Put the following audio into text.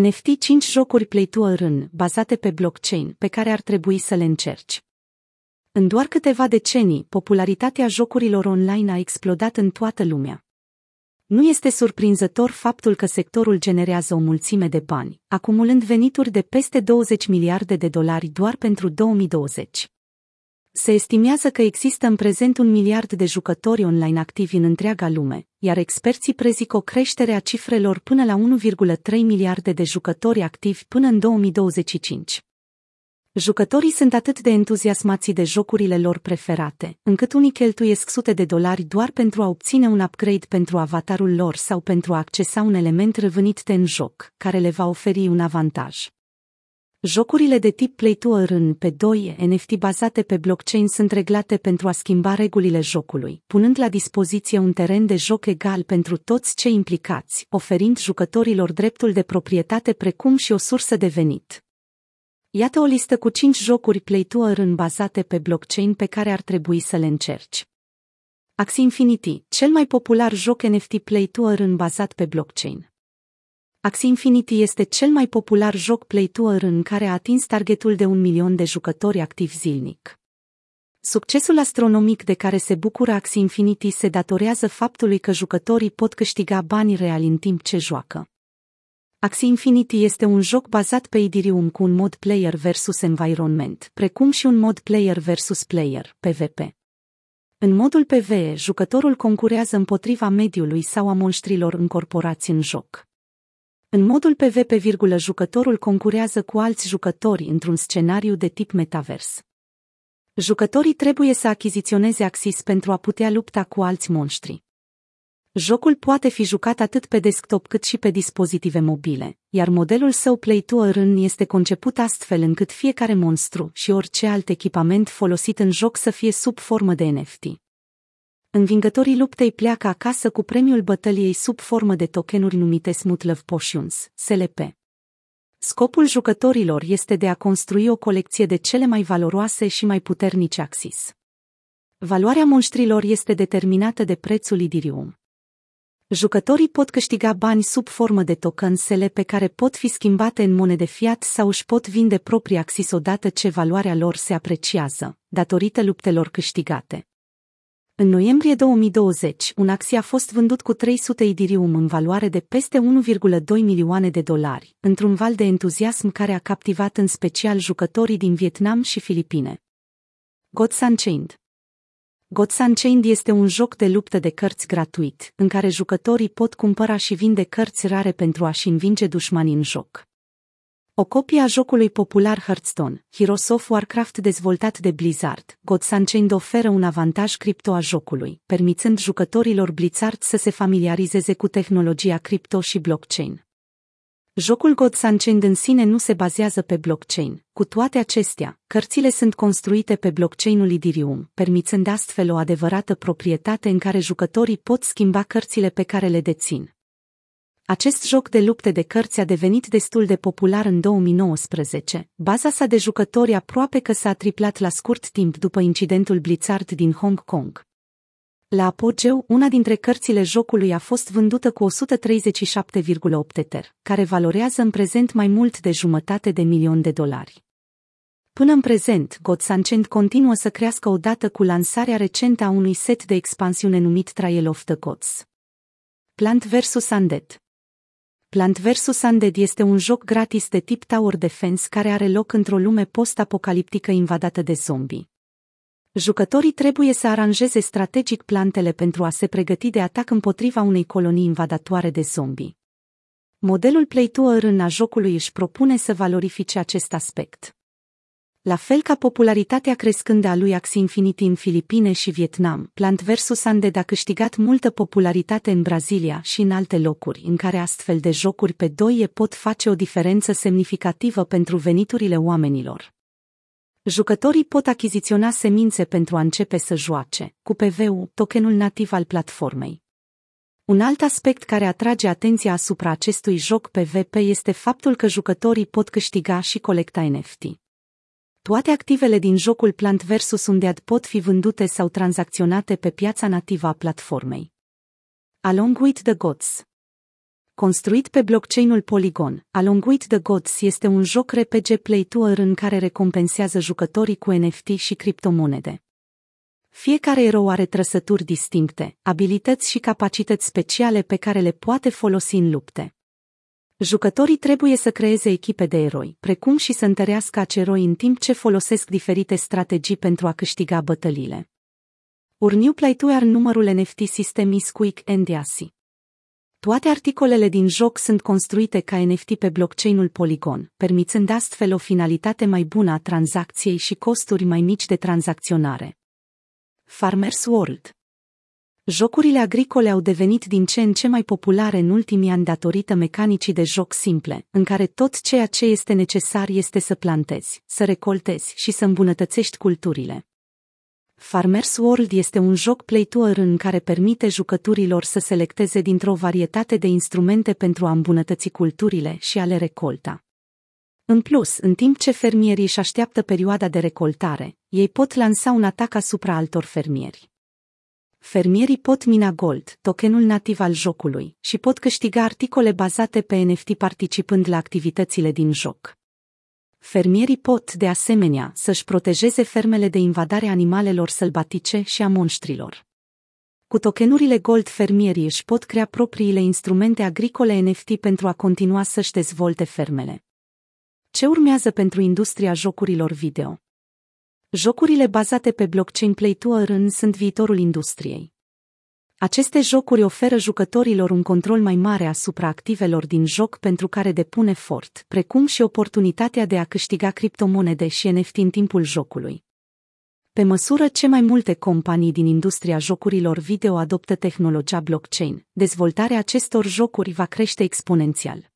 NFT 5 jocuri Play to Earn, bazate pe blockchain, pe care ar trebui să le încerci. În doar câteva decenii, popularitatea jocurilor online a explodat în toată lumea. Nu este surprinzător faptul că sectorul generează o mulțime de bani, acumulând venituri de peste 20 miliarde de dolari doar pentru 2020. Se estimează că există în prezent un miliard de jucători online activi în întreaga lume, iar experții prezic o creștere a cifrelor până la 1,3 miliarde de jucători activi până în 2025. Jucătorii sunt atât de entuziasmați de jocurile lor preferate, încât unii cheltuiesc sute de dolari doar pentru a obține un upgrade pentru avatarul lor sau pentru a accesa un element răvânit de în joc, care le va oferi un avantaj. Jocurile de tip Play to Earn pe 2 NFT bazate pe blockchain sunt reglate pentru a schimba regulile jocului, punând la dispoziție un teren de joc egal pentru toți cei implicați, oferind jucătorilor dreptul de proprietate precum și o sursă de venit. Iată o listă cu 5 jocuri Play to Earn bazate pe blockchain pe care ar trebui să le încerci. Axie Infinity, cel mai popular joc NFT Play to Earn bazat pe blockchain. Axie Infinity este cel mai popular joc Play to Earn care a atins targetul de un milion de jucători activi zilnic. Succesul astronomic de care se bucură Axie Infinity se datorează faptului că jucătorii pot câștiga bani reali în timp ce joacă. Axie Infinity este un joc bazat pe Ethereum cu un mod player versus environment, precum și un mod player versus player, PvP. În modul PvE, jucătorul concurează împotriva mediului sau a monștrilor încorporați în joc. În modul PvP, jucătorul concurează cu alți jucători într-un scenariu de tip metavers. Jucătorii trebuie să achiziționeze Axis pentru a putea lupta cu alți monștri. Jocul poate fi jucat atât pe desktop cât și pe dispozitive mobile, iar modelul său Play to Earn este conceput astfel încât fiecare monstru și orice alt echipament folosit în joc să fie sub formă de NFT. Învingătorii luptei pleacă acasă cu premiul bătăliei sub formă de tokenuri numite Smooth Love Potions, SLP. Scopul jucătorilor este de a construi o colecție de cele mai valoroase și mai puternice Axis. Valoarea monștrilor este determinată de prețul Idirium. Jucătorii pot câștiga bani sub formă de token SLP pe care pot fi schimbate în monede fiat sau își pot vinde proprii Axis odată ce valoarea lor se apreciază, datorită luptelor câștigate. În noiembrie 2020, un Axie a fost vândut cu 300 idirium în valoare de peste 1,2 milioane de dolari, într-un val de entuziasm care a captivat în special jucătorii din Vietnam și Filipine. Gods Unchained Gods Unchained este un joc de luptă de cărți gratuit, în care jucătorii pot cumpăra și vinde cărți rare pentru a-și învinge dușmanii în joc. O copie a jocului popular Hearthstone, Heroes of Warcraft dezvoltat de Blizzard, Gods Unchained oferă un avantaj cripto a jocului, permițând jucătorilor Blizzard să se familiarizeze cu tehnologia cripto și blockchain. Jocul Gods Unchained în sine nu se bazează pe blockchain. Cu toate acestea, cărțile sunt construite pe blockchain-ul Ethereum, permițând astfel o adevărată proprietate în care jucătorii pot schimba cărțile pe care le dețin. Acest joc de lupte de cărți a devenit destul de popular în 2019. Baza sa de jucători aproape că s-a triplat la scurt timp după incidentul Blizzard din Hong Kong. La apogeu, una dintre cărțile jocului a fost vândută cu 137,8 Tether, care valorează în prezent mai mult de jumătate de milion de dolari. Până în prezent, Gods Unchained continuă să crească odată cu lansarea recentă a unui set de expansiune numit Trial of the Gods. Plant vs. Undead Plant vs. Undead este un joc gratis de tip Tower Defense care are loc într-o lume post-apocaliptică invadată de zombie. Jucătorii trebuie să aranjeze strategic plantele pentru a se pregăti de atac împotriva unei colonii invadatoare de zombie. Modelul Play to Earn a jocului își propune să valorifice acest aspect. La fel ca popularitatea crescândă a lui Axie Infinity în Filipine și Vietnam, Plant vs. Undead a câștigat multă popularitate în Brazilia și în alte locuri, în care astfel de jocuri pe doie pot face o diferență semnificativă pentru veniturile oamenilor. Jucătorii pot achiziționa semințe pentru a începe să joace, cu PV-ul, tokenul nativ al platformei. Un alt aspect care atrage atenția asupra acestui joc PvP este faptul că jucătorii pot câștiga și colecta NFT. Toate activele din jocul Plant vs. Undead pot fi vândute sau tranzacționate pe piața nativă a platformei. Along with the Gods construit pe blockchain-ul Polygon, Along with the Gods este un joc RPG Play to Earn care recompensează jucătorii cu NFT și criptomonede. Fiecare erou are trăsături distincte, abilități și capacități speciale pe care le poate folosi în lupte. Jucătorii trebuie să creeze echipe de eroi, precum și să întărească acei eroi în timp ce folosesc diferite strategii pentru a câștiga bătăliile. Urniu Play to Earn numărul NFT System is Quick and Easy. Toate articolele din joc sunt construite ca NFT pe blockchain-ul Polygon, permițând astfel o finalitate mai bună a tranzacției și costuri mai mici de tranzacționare. Farmers World Jocurile agricole au devenit din ce în ce mai populare în ultimii ani datorită mecanicii de joc simple, în care tot ceea ce este necesar este să plantezi, să recoltezi și să îmbunătățești culturile. Farmers World este un joc play to earn în care permite jucătorilor să selecteze dintr-o varietate de instrumente pentru a îmbunătăți culturile și a le recolta. În plus, în timp ce fermierii își așteaptă perioada de recoltare, ei pot lansa un atac asupra altor fermieri. Fermierii pot mina gold, tokenul nativ al jocului, și pot câștiga articole bazate pe NFT participând la activitățile din joc. Fermierii pot, de asemenea, să-și protejeze fermele de invadare animalelor sălbatice și a monștrilor. Cu tokenurile Gold, fermierii își pot crea propriile instrumente agricole NFT pentru a continua să-și dezvolte fermele. Ce urmează pentru industria jocurilor video? Jocurile bazate pe blockchain Play to Earn sunt viitorul industriei. Aceste jocuri oferă jucătorilor un control mai mare asupra activelor din joc pentru care depun efort, precum și oportunitatea de a câștiga criptomonede și NFT în timpul jocului. Pe măsură ce mai multe companii din industria jocurilor video adoptă tehnologia blockchain, dezvoltarea acestor jocuri va crește exponențial.